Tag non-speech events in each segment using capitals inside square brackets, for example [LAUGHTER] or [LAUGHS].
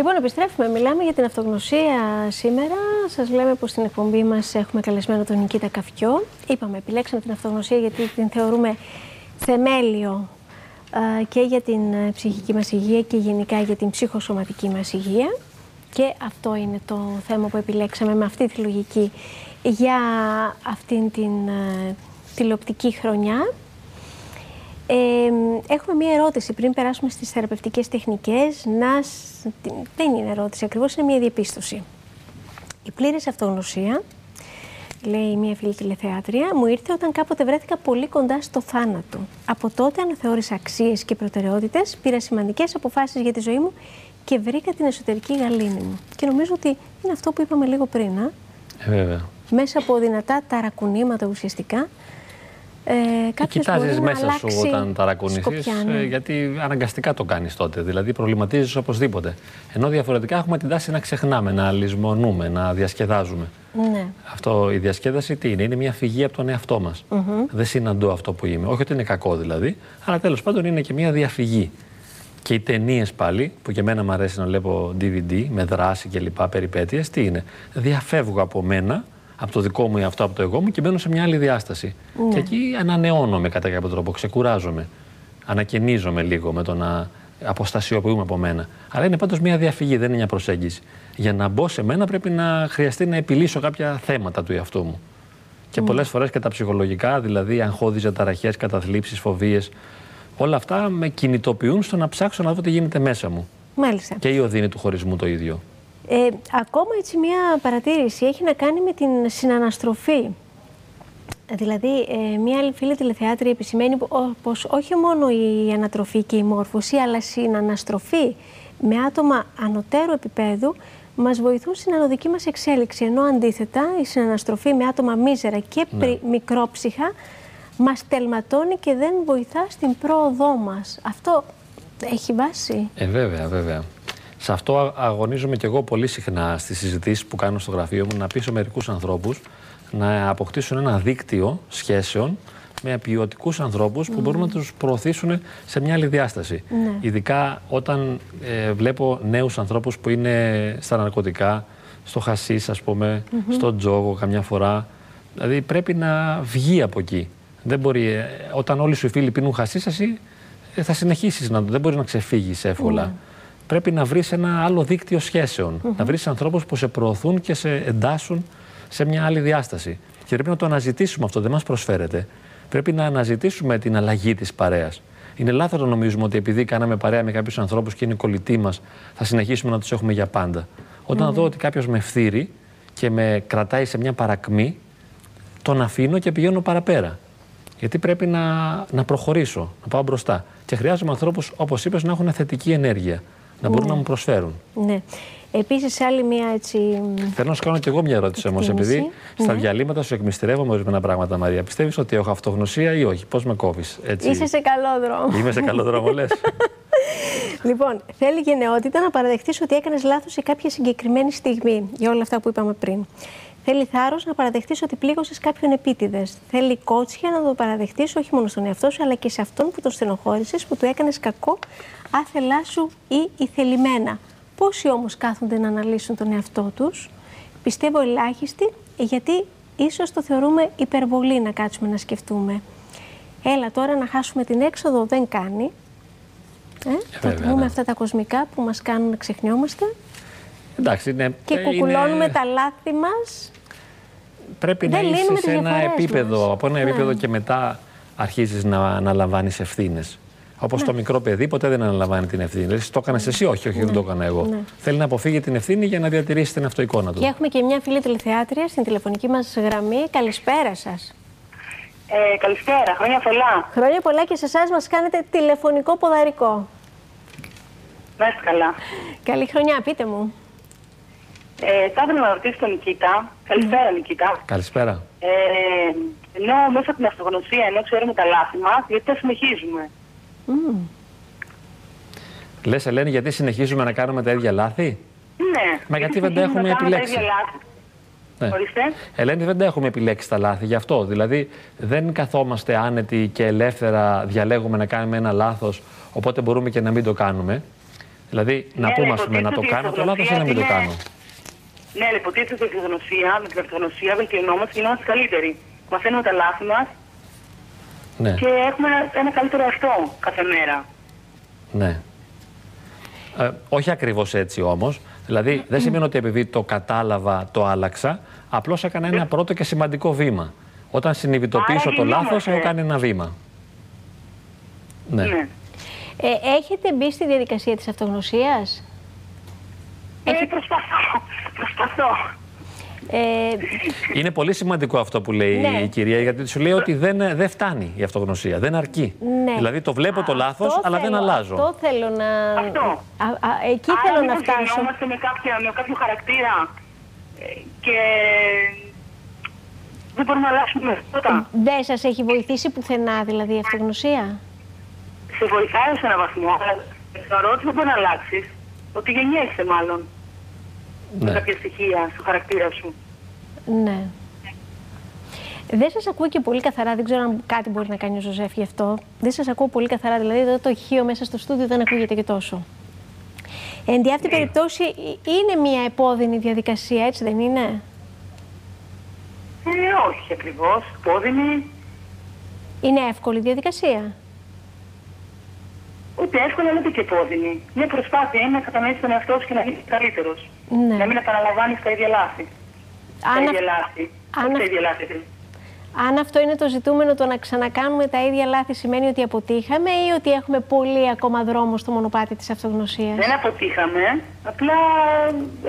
Λοιπόν, επιστρέφουμε. Μιλάμε για την αυτογνωσία σήμερα. Σας λέμε πως στην εκπομπή μας έχουμε καλεσμένο τον Νικήτα Καφιό. Είπαμε, επιλέξαμε την αυτογνωσία γιατί την θεωρούμε θεμέλιο και για την ε, ψυχική μας υγεία και γενικά για την ψυχοσωματική μας υγεία. Και αυτό είναι το θέμα που επιλέξαμε με αυτή τη λογική για αυτήν την ε, τηλεοπτική χρονιά. Ε, έχουμε μία ερώτηση πριν περάσουμε στις θεραπευτικές τεχνικές. Να, δεν είναι ερώτηση ακριβώς, είναι μία διαπίστωση. Η πλήρης αυτογνωσία λέει μια φίλη τηλεθεάτρια, μου ήρθε όταν κάποτε βρέθηκα πολύ κοντά στο θάνατο. Από τότε αναθεώρησα αξίες και προτεραιότητες, πήρα σημαντικές αποφάσεις για τη ζωή μου και βρήκα την εσωτερική γαλήνη μου. Και νομίζω ότι είναι αυτό που είπαμε λίγο πριν. Α; Ε, βέβαια. Μέσα από δυνατά ταρακουνήματα ουσιαστικά, ε, Κοιτάζεις μέσα σου όταν ταρακουνηθείς, ε, γιατί αναγκαστικά το κάνεις τότε. Δηλαδή προβληματίζεις οπωσδήποτε. Ενώ διαφορετικά έχουμε την τάση να ξεχνάμε, να λησμονούμε, να διασκεδάζουμε. Ναι. Αυτό η διασκέδαση τι είναι, είναι μια φυγή από τον εαυτό μας. Mm Δεν συναντώ αυτό που είμαι. Όχι ότι είναι κακό δηλαδή, αλλά τέλος πάντων είναι και μια διαφυγή. Και οι ταινίες πάλι, που και εμένα μου αρέσει να βλέπω DVD με δράση και λοιπά περιπέτειες, τι είναι; Διαφεύγω από μένα από το δικό μου ή αυτό από το εγώ μου και μπαίνω σε μια άλλη διάσταση. Ναι. Και εκεί ανανεώνομαι κατά κάποιο τρόπο, ξεκουράζομαι. Ανακαινίζομαι λίγο με το να αποστασιοποιούμε από μένα. Αλλά είναι πάντως μια διαφυγή, δεν είναι μια προσέγγιση. Για να μπω σε μένα πρέπει να χρειαστεί να επιλύσω κάποια θέματα του εαυτού μου. Και mm. πολλές φορές και τα ψυχολογικά, δηλαδή αγχώδει ταραχές, καταθλίψεις, φοβίες, όλα αυτά με κινητοποιούν στο να ψάξω να δω τι γίνεται μέσα μου. Μάλιστα. Και η οδύνη του χωρισμού το ίδιο. Ε, ακόμα έτσι μια παρατήρηση έχει να κάνει με την συναναστροφή. Δηλαδή, ε, μια άλλη φίλη τηλεθεάτρια επισημαίνει πως όχι μόνο η ανατροφή και η μόρφωση, αλλά η συναναστροφή με άτομα ανωτέρου επίπεδου μας βοηθούν στην ανωδική μας εξέλιξη. Ενώ αντίθετα η συναναστροφή με άτομα μίζερα και ναι. μικρόψυχα μας τελματώνει και δεν βοηθά στην πρόοδό μας. Αυτό έχει βάση; Ε, βέβαια, βέβαια. Σε αυτό αγωνίζομαι και εγώ πολύ συχνά στις συζητήσεις που κάνω στο γραφείο μου να πείσω μερικούς ανθρώπους να αποκτήσουν ένα δίκτυο σχέσεων με ποιοτικούς ανθρώπους που μπορούν να τους προωθήσουν σε μια άλλη διάσταση. Ναι. Ειδικά όταν ε, βλέπω νέους ανθρώπους που είναι στα ναρκωτικά, στο χασίς, ας πούμε, στο τζόγο καμιά φορά. Δηλαδή πρέπει να βγει από εκεί. Δεν μπορεί, ε, όταν όλοι σου οι φίλοι πίνουν χασίς, εσύ ε, θα συνεχίσεις να Δεν μπορείς να ξεφύγεις εύκολα. Ναι πρέπει να βρεις ένα άλλο δίκτυο σχέσεων. Να βρεις ανθρώπους που σε προωθούν και σε εντάσσουν σε μια άλλη διάσταση. Και πρέπει να το αναζητήσουμε αυτό, δεν μας προσφέρεται. Πρέπει να αναζητήσουμε την αλλαγή της παρέας. Είναι λάθος να νομίζουμε ότι επειδή κάναμε παρέα με κάποιους ανθρώπους και είναι κολλητοί μας, θα συνεχίσουμε να τους έχουμε για πάντα. Όταν δω ότι κάποιος με φθείρει και με κρατάει σε μια παρακμή, τον αφήνω και πηγαίνω παραπέρα. Γιατί πρέπει να, να προχωρήσω, να πάω μπροστά. Και χρειάζομαι ανθρώπους, όπως είπες, να έχουν θετική ενέργεια να μπορούν να μου προσφέρουν. Ναι. Επίσης, άλλη μια έτσι. Θέλω να σου κάνω και εγώ μια ερώτηση όμως. Επειδή στα ναι. διαλύματα σου εκμυστηρεύομαι ορισμένα πράγματα, Μαρία. Πιστεύεις ότι έχω αυτογνωσία ή όχι, πώς με κόβεις έτσι; Είσαι σε καλό δρόμο. Είμαι σε καλό δρόμο, λες. [LAUGHS] λοιπόν, θέλει γενναιότητα να παραδεχτείς ότι έκανες λάθος σε κάποια συγκεκριμένη στιγμή για όλα αυτά που είπαμε πριν. Θέλει θάρρος να παραδεχτείς ότι πλήγωσες κάποιον επίτηδες. Θέλει κότσια να το παραδεχτείς όχι μόνο στον εαυτό σου, αλλά και σε αυτόν που τον στενοχώρησες, που του έκανες κακό, άθελά σου ή ηθελημένα. Πόσοι όμως κάθονται να αναλύσουν τον εαυτό τους, πιστεύω ελάχιστοι, γιατί ίσως το θεωρούμε υπερβολή να κάτσουμε να σκεφτούμε. Έλα τώρα να χάσουμε την έξοδο, δεν κάνει. Ε, ε θα ναι. αυτά τα κοσμικά που μας κάνουν να ξεχνιόμαστε. Εντάξει, ναι, και κουκουλώνουμε τα λάθη μας. Πρέπει να είσαι σε ένα επίπεδο, από ένα ναι. επίπεδο και μετά αρχίζεις να αναλαμβάνεις ευθύνες. Όπως ναι. το μικρό παιδί ποτέ δεν αναλαμβάνει την ευθύνη. Δηλαδή, το έκανες εσύ, όχι, όχι, δεν το έκανα εγώ. Ναι. Θέλει να αποφύγει την ευθύνη για να διατηρήσει την αυτοεικόνα του. Και έχουμε και μια φίλη τηλεθεάτρια στην τηλεφωνική μας γραμμή. Καλησπέρα σας. Ε, καλησπέρα, χρόνια πολλά. Χρόνια πολλά και σε εσάς μας κάνετε τηλεφωνικό ποδαρικό. Να είστε καλά. Καλή χρονιά, πείτε μου. Ε, θα ήθελα να ρωτήσω τον Νικήτα. Καλησπέρα, Νικήτα. Καλησπέρα. Ε, ενώ μέσα από την αυτογνωσία, ενώ ξέρουμε τα λάθη μας, γιατί τα συνεχίζουμε. Mm. Λες, Ελένη, γιατί συνεχίζουμε να κάνουμε τα ίδια λάθη; Ναι. Μα γιατί δεν τα έχουμε επιλέξει. Τα ίδια λάθη. Ναι. Ελένη, δεν τα έχουμε επιλέξει τα λάθη γι' αυτό. Δηλαδή, δεν καθόμαστε άνετοι και ελεύθερα διαλέγουμε να κάνουμε ένα λάθος, οπότε μπορούμε και να μην το κάνουμε. Δηλαδή, να Ναι, πούμε, αλλά ας πούμε, να το υποτίθεται κάνω ότι το η λάθος ή να μην το αυτογνωσίας κάνω; Ναι, αλλά υποτίθεται ότι η αυτογνωσία, με την αυτογνωσία βελτιωνόμαστε και γινόμαστε καλύτεροι. Μαθαίνουμε τα λάθη μας Ναι, και έχουμε ένα, ένα καλύτερο αυτό κάθε μέρα. ναι. Ε, όχι ακριβώς έτσι όμως. Δηλαδή, δεν σημαίνει ότι επειδή το κατάλαβα, το άλλαξα. Απλώς έκανα ένα πρώτο και σημαντικό βήμα. Όταν συνειδητοποιήσω Άρα το λάθος, γινόμαστε. έχω κάνει ένα βήμα. Ναι. Ναι. Ε, έχετε μπει στη διαδικασία της αυτογνωσίας; Ε, προσπαθώ. Προσπαθώ. Ε, Είναι πολύ σημαντικό αυτό που λέει Ναι. η κυρία, γιατί σου λέει ότι δεν, δεν φτάνει η αυτογνωσία. Δεν αρκεί. ναι. Δηλαδή το βλέπω το λάθος, Αυτό αλλά δεν θέλω- αλλάζω. Αυτό θέλω να... Αυτό. Α, α, εκεί Άρα θέλω να μήπως φτάσω. γεννιόμαστε με, κάποια, με κάποιο χαρακτήρα ε, και δεν μπορούμε να αλλάξουμε τίποτα. Δεν σας έχει βοηθήσει πουθενά δηλαδή η αυτογνωσία; Σε βοηθάει σε έναν βαθμό, αλλά θεωρώ ότι δεν μπορεί να αλλάξεις. Ότι γεννιέσαι μάλλον με Ναι. κάποια στοιχεία στο χαρακτήρα σου. Ναι. Δεν σας ακούω και πολύ καθαρά, δεν ξέρω αν κάτι μπορεί να κάνει ο Ζωζέφ γι' αυτό. Δεν σας ακούω πολύ καθαρά, δηλαδή εδώ το ηχείο μέσα στο στούντιο δεν ακούγεται και τόσο. Εν τη αυτή περιπτώσει ε, είναι μια επώδυνη διαδικασία, έτσι δεν είναι; Ε, όχι ακριβώς. Πόδινη, Είναι εύκολη διαδικασία; Ούτε εύκολα αλλά ούτε και πόδινη. Μια προσπάθεια είναι να κατανοήσεις τον εαυτό σου και να γίνεις καλύτερος. Ναι. Να μην επαναλαμβάνεις τα ίδια λάθη. Τα Αν, ίδια αυ- λάθη. αν Όχι τα αυ- ίδια λάθη. αν αυτό είναι το ζητούμενο, το να ξανακάνουμε τα ίδια λάθη σημαίνει ότι αποτύχαμε ή ότι έχουμε πολύ ακόμα δρόμο στο μονοπάτι της αυτογνωσίας; Δεν αποτύχαμε, απλά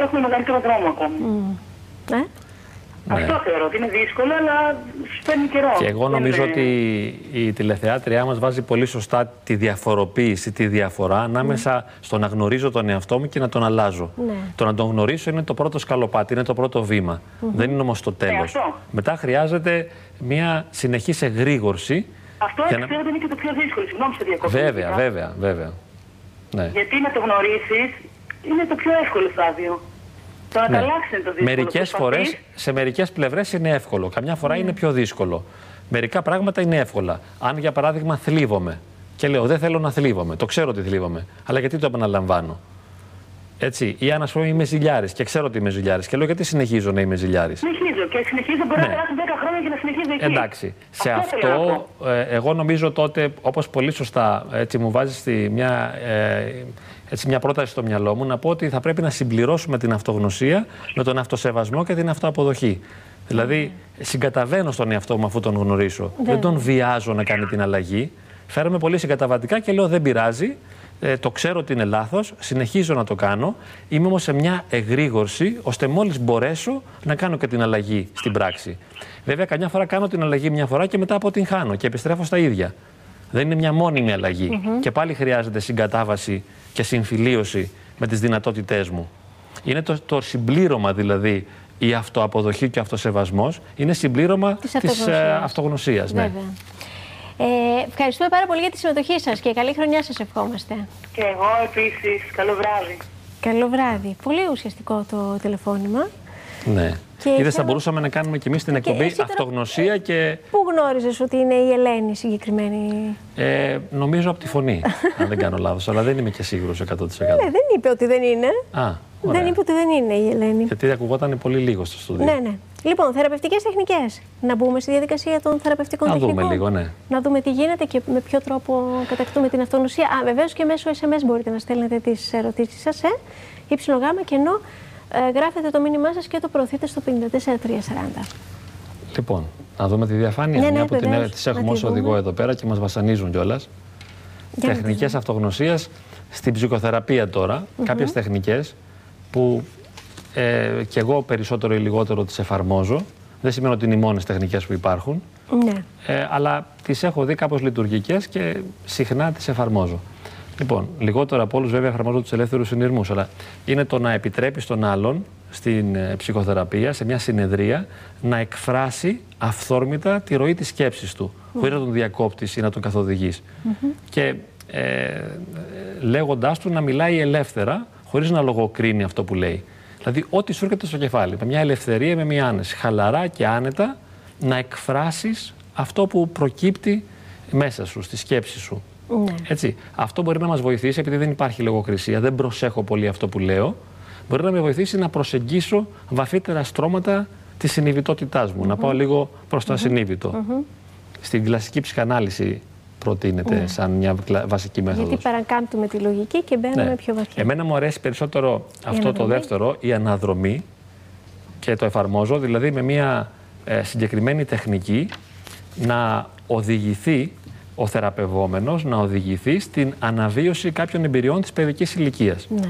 έχουμε μεγαλύτερο δρόμο ακόμη. Ε; Ναι. Αυτό θεωρώ ότι είναι δύσκολο, αλλά σου παίρνει καιρό. Και εγώ Δεν νομίζω είναι- ότι η τηλεθεάτριά μας βάζει πολύ σωστά τη διαφοροποίηση, τη διαφορά ανάμεσα στο να γνωρίζω τον εαυτό μου και να τον αλλάζω. Ναι. Το να τον γνωρίσω είναι το πρώτο σκαλοπάτι, είναι το πρώτο βήμα. Δεν είναι όμως το τέλος. αυτό. Μετά χρειάζεται μια συνεχής εγρήγορση. Αυτό για να- ξέρω ότι είναι και το πιο δύσκολο. Συγγνώμη σε διακοπή. Βέβαια, φυσικά. βέβαια, βέβαια. Ναι. Γιατί να το γνωρίσεις είναι το πιο εύκολο στάδιο. Το να Ναι. τα αλλάξει είναι το δύσκολο. Μερικές Προσπαθείς, φορές, σε μερικές πλευρές είναι εύκολο. Καμιά φορά είναι πιο δύσκολο. Μερικά πράγματα είναι εύκολα. Αν για παράδειγμα θλίβομαι και λέω δεν θέλω να θλίβομαι, το ξέρω ότι θλίβομαι, αλλά γιατί το επαναλαμβάνω; Έτσι. Ή αν ας πούμε είμαι ζηλιάρης και ξέρω ότι είμαι ζηλιάρης και λέω γιατί συνεχίζω να είμαι ζηλιάρης; Συνεχίζω και συνεχίζω. Μπορεί Ναι. να περάσουν 10 χρόνια και να συνεχίζω εκεί. Εντάξει. Σε θέλω να αυτό, πω. ε, εγώ νομίζω τότε, όπως πολύ σωστά έτσι, μου βάζεις τη, μια, ε, έτσι, μια πρόταση στο μυαλό μου, να πω ότι θα πρέπει να συμπληρώσουμε την αυτογνωσία με τον αυτοσεβασμό και την αυτοαποδοχή. Δηλαδή, συγκαταβαίνω στον εαυτό μου αφού τον γνωρίσω. Δεν τον βιάζω να κάνει την αλλαγή. Φέρομαι πολύ συγκαταβατικά και λέω δεν πειράζει. Ε, το ξέρω ότι είναι λάθος, συνεχίζω να το κάνω. Είμαι όμως σε μια εγρήγορση, ώστε μόλις μπορέσω να κάνω και την αλλαγή στην πράξη. Βέβαια, καμιά φορά κάνω την αλλαγή μια φορά και μετά αποτυγχάνω και επιστρέφω στα ίδια. Δεν είναι μια μόνιμη αλλαγή. Και πάλι χρειάζεται συγκατάβαση και συμφιλίωση με τις δυνατότητές μου. Είναι το, το συμπλήρωμα δηλαδή η αυτοαποδοχή και ο αυτοσεβασμός είναι συμπλήρωμα Της της, αυτογνωσίας. ε, αυτογνωσίας. Ναι. Βέβαια. Ε, ευχαριστούμε πάρα πολύ για τη συμμετοχή σας και καλή χρονιά σας ευχόμαστε. Και εγώ επίσης. Καλό βράδυ. Καλό βράδυ. Πολύ ουσιαστικό το τηλεφώνημα. Ναι. Και Είδες, θα θέλω- μπορούσαμε να κάνουμε και εμείς την εκπομπή εσύ τώρα- αυτογνωσία και Πού γνώριζες ότι είναι η Ελένη συγκεκριμένη; ε, νομίζω από τη φωνή, αν δεν κάνω λάθος, αλλά δεν είμαι και σίγουρος 100%. Ναι, δεν είπε ότι δεν είναι. Α, ωραία. Δεν είπε ότι δεν είναι η Ελένη. Γιατί ακουγόταν πολύ λίγο στο στούντιο. Ναι, ναι. Λοιπόν, θεραπευτικές τεχνικές. Να μπούμε στη διαδικασία των θεραπευτικών Να τεχνικών. δούμε λίγο, ναι. Να δούμε τι γίνεται και με ποιο τρόπο κατακτούμε την αυτογνωσία. Α, βεβαίως και μέσω SMS μπορείτε να στέλνετε τις ερωτήσεις σας. Ε. Υψηλό γάμα και ενώ ε, γράφετε το μήνυμά σας και το προωθείτε στο 54340. Λοιπόν, να δούμε τη διαφάνεια. Ναι, ναι, μια που την, βεβαίως. τις Να έχουμε τη ως οδηγό δούμε. εδώ πέρα και μας βασανίζουν κιόλας. Για να Τεχνικές αυτογνωσίας στην ψυχοθεραπεία τώρα. Κάποιες τεχνικές που ε, κι εγώ περισσότερο ή λιγότερο τις εφαρμόζω. Δεν σημαίνει ότι είναι οι μόνες τεχνικές που υπάρχουν. Ναι. Ε, αλλά τις έχω δει κάπως λειτουργικές και συχνά τις εφαρμόζω. Λοιπόν, λιγότερο από όλους βέβαια εφαρμόζω τους ελεύθερους συνειρμούς, αλλά είναι το να επιτρέπεις τον άλλον στην ε, ψυχοθεραπεία, σε μια συνεδρία, να εκφράσει αυθόρμητα τη ροή της σκέψης του, χωρίς να τον διακόπτεις ή να τον καθοδηγείς. Και ε, λέγοντάς του να μιλάει ελεύθερα, χωρίς να λογοκρίνει αυτό που λέει. Δηλαδή, ό,τι σου έρχεται στο κεφάλι, με μια ελευθερία, με μια άνεση, χαλαρά και άνετα, να εκφράσεις αυτό που προκύπτει μέσα σου, στη σκέψη σου. Ναι. Έτσι. Αυτό μπορεί να μας βοηθήσει, επειδή δεν υπάρχει λογοκρισία, δεν προσέχω πολύ αυτό που λέω, μπορεί να με βοηθήσει να προσεγγίσω βαθύτερα στρώματα της συνειδητότητάς μου, να πάω λίγο προς το ασυνείδητο. Στην κλασική ψυχανάλυση προτείνεται σαν μια κλα- βασική μέθοδος. Γιατί παρακάμπτουμε τη λογική και μπαίνουμε Ναι. πιο βαθιά. Εμένα μου αρέσει περισσότερο αυτό το αναδρομή. δεύτερο, η αναδρομή και το εφαρμόζω, δηλαδή με μια ε, συγκεκριμένη τεχνική να οδηγηθεί ο θεραπευόμενος να οδηγηθεί στην αναβίωση κάποιων εμπειριών της παιδικής ηλικίας. Ναι.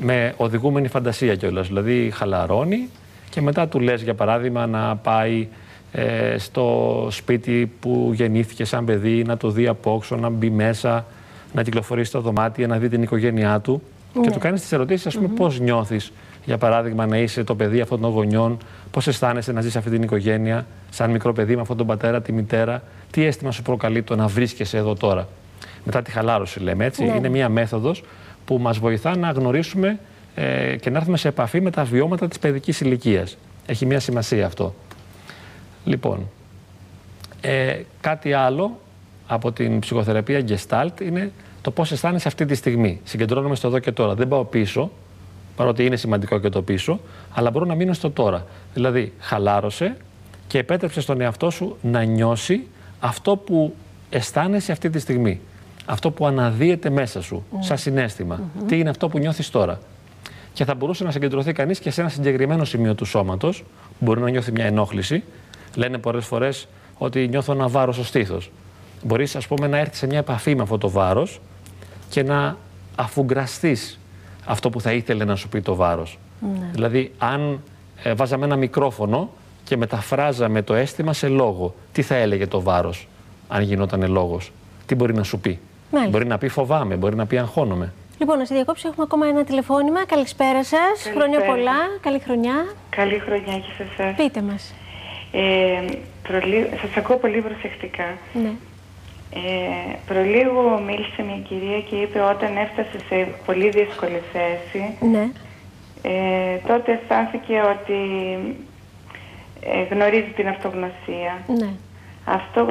Με οδηγούμενη φαντασία κιόλας, δηλαδή χαλαρώνει και μετά του λες για παράδειγμα να πάει ε, στο σπίτι που γεννήθηκε σαν παιδί, να το δει απόξω, να μπει μέσα, να κυκλοφορήσει στο δωμάτιο, να δει την οικογένειά του και του κάνεις τις ερωτήσεις, ας πούμε, πώς νιώθεις, για παράδειγμα, να είσαι το παιδί αυτών των γονιών, πώς αισθάνεσαι να ζεις σε αυτή την οικογένεια, σαν μικρό παιδί με αυτόν τον πατέρα, τη μητέρα, τι αίσθημα σου προκαλεί το να βρίσκεσαι εδώ τώρα. Μετά τη χαλάρωση λέμε έτσι, Ναι. είναι μία μέθοδος που μας βοηθά να γνωρίσουμε ε, και να έρθουμε σε επαφή με τα βιώματα της παιδικής ηλικίας. Έχει μία σημασία αυτό. Λοιπόν, ε, κάτι άλλο από την ψυχοθεραπεία Gestalt είναι το πώς αισθάνεσαι αυτή τη στιγμή. Συγκεντρώνομαι στο εδώ και τώρα. Δεν πάω πίσω, παρότι είναι σημαντικό και το πίσω, αλλά μπορώ να μείνω στο τώρα. Δηλαδή, χαλάρωσε και επέτρεψε στον εαυτό σου να νιώσει αυτό που αισθάνεσαι αυτή τη στιγμή. Αυτό που αναδύεται μέσα σου, σαν συναισθημα Τι είναι αυτό που νιώθεις τώρα. Και θα μπορούσε να συγκεντρωθεί κανείς και σε ένα συγκεκριμένο σημείο του σώματος, που μπορεί να νιώθει μια ενόχληση. Λένε πολλές φορές ότι νιώθω ένα βάρος στο στήθος. Μπορείς, ας πούμε, να έρθεις σε μια επαφή με αυτό το βάρος και να αφουγκραστείς αυτό που θα ήθελε να σου πει το βάρος. Δηλαδή, αν ε, βάζαμε ένα μικρόφωνο και μεταφράζαμε το αίσθημα σε λόγο, τι θα έλεγε το βάρος, αν γινόταν λόγος, τι μπορεί να σου πει; Μάλιστα. Μπορεί να πει φοβάμαι, μπορεί να πει αγχώνομαι. Λοιπόν, να σε διακόψω, έχουμε ακόμα ένα τηλεφώνημα. Καλησπέρα σας. Χρόνια πολλά. Καλή χρονιά. Καλή χρονιά και σε εσάς. Πείτε μας. Ε, προλί... Σας ακούω πολύ προσεκτικά. Ναι. Ε, προλίγο μίλησε μια κυρία και είπε όταν έφτασε σε πολύ δύσκολη θέση, Ναι. ε, τότε αισθάνθηκε ότι ε, γνωρίζει την αυτογνωσία. Ναι. Αυτό